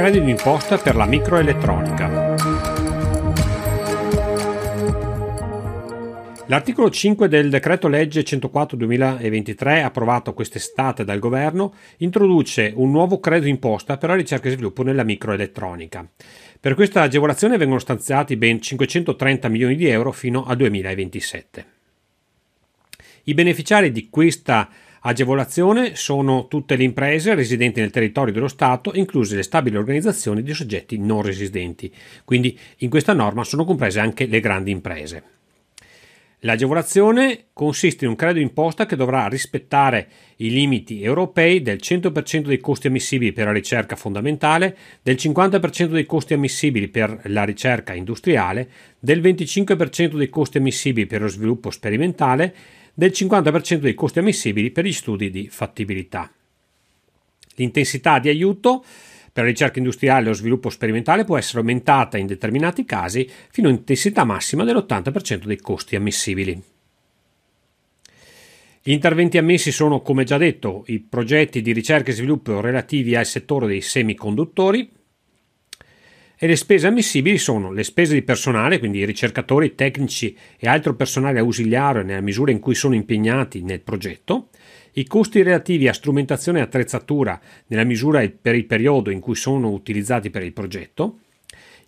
Credito d'imposta per la microelettronica. L'articolo 5 del decreto legge 104-2023 approvato quest'estate dal governo introduce un nuovo credito d'imposta per la ricerca e sviluppo nella microelettronica. Per questa agevolazione vengono stanziati ben 530 milioni di euro fino al 2027. I beneficiari di questa agevolazione sono tutte le imprese residenti nel territorio dello Stato, incluse le stabili organizzazioni di soggetti non residenti. Quindi in questa norma sono comprese anche le grandi imprese. L'agevolazione consiste in un credito imposta che dovrà rispettare i limiti europei del 100% dei costi ammissibili per la ricerca fondamentale, del 50% dei costi ammissibili per la ricerca industriale, del 25% dei costi ammissibili per lo sviluppo sperimentale, del 50% dei costi ammissibili per gli studi di fattibilità. L'intensità di aiuto per la ricerca industriale lo sviluppo sperimentale può essere aumentata in determinati casi fino a intensità massima dell'80% dei costi ammissibili. Gli interventi ammessi sono, come già detto, i progetti di ricerca e sviluppo relativi al settore dei semiconduttori e le spese ammissibili sono le spese di personale, quindi ricercatori, tecnici e altro personale ausiliario nella misura in cui sono impegnati nel progetto, i costi relativi a strumentazione e attrezzatura nella misura per il periodo in cui sono utilizzati per il progetto,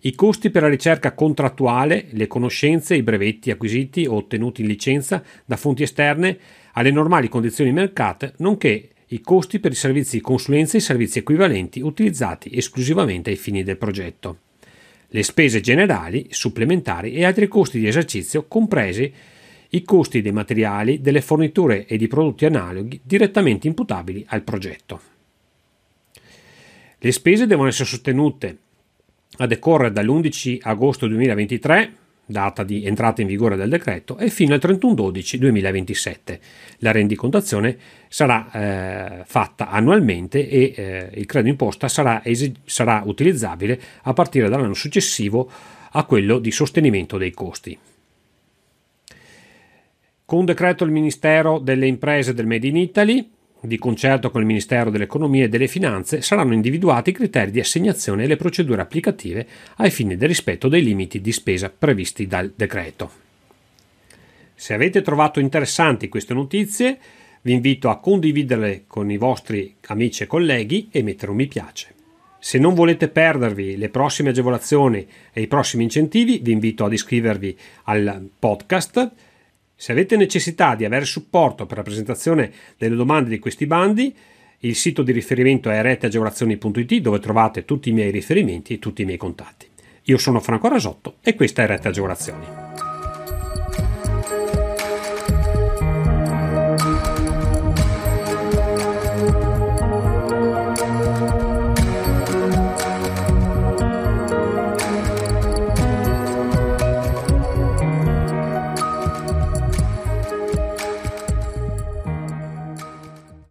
i costi per la ricerca contrattuale, le conoscenze, i brevetti acquisiti o ottenuti in licenza da fonti esterne alle normali condizioni di mercato, nonché i costi per i servizi di consulenza e i servizi equivalenti utilizzati esclusivamente ai fini del progetto, le spese generali, supplementari e altri costi di esercizio compresi i costi dei materiali, delle forniture e di prodotti analoghi direttamente imputabili al progetto. Le spese devono essere sostenute a decorrere dall'11 agosto 2023, data di entrata in vigore del decreto, e fino al 31-12-2027. La rendicontazione sarà eh, fatta annualmente e eh, il credito imposta sarà, esig- sarà utilizzabile a partire dall'anno successivo a quello di sostenimento dei costi. Con decreto del Ministero delle Imprese del Made in Italy, di concerto con il Ministero dell'Economia e delle Finanze, saranno individuati i criteri di assegnazione e le procedure applicative ai fini del rispetto dei limiti di spesa previsti dal decreto. Se avete trovato interessanti queste notizie, vi invito a condividerle con i vostri amici e colleghi e mettere un mi piace. Se non volete perdervi le prossime agevolazioni e i prossimi incentivi, vi invito ad iscrivervi al podcast se avete necessità di avere supporto per la presentazione delle domande di questi bandi, il sito di riferimento è reteagevolazioni.it dove trovate tutti i miei riferimenti e tutti i miei contatti. Io sono Franco Rasotto e questa è Rete Agevolazioni.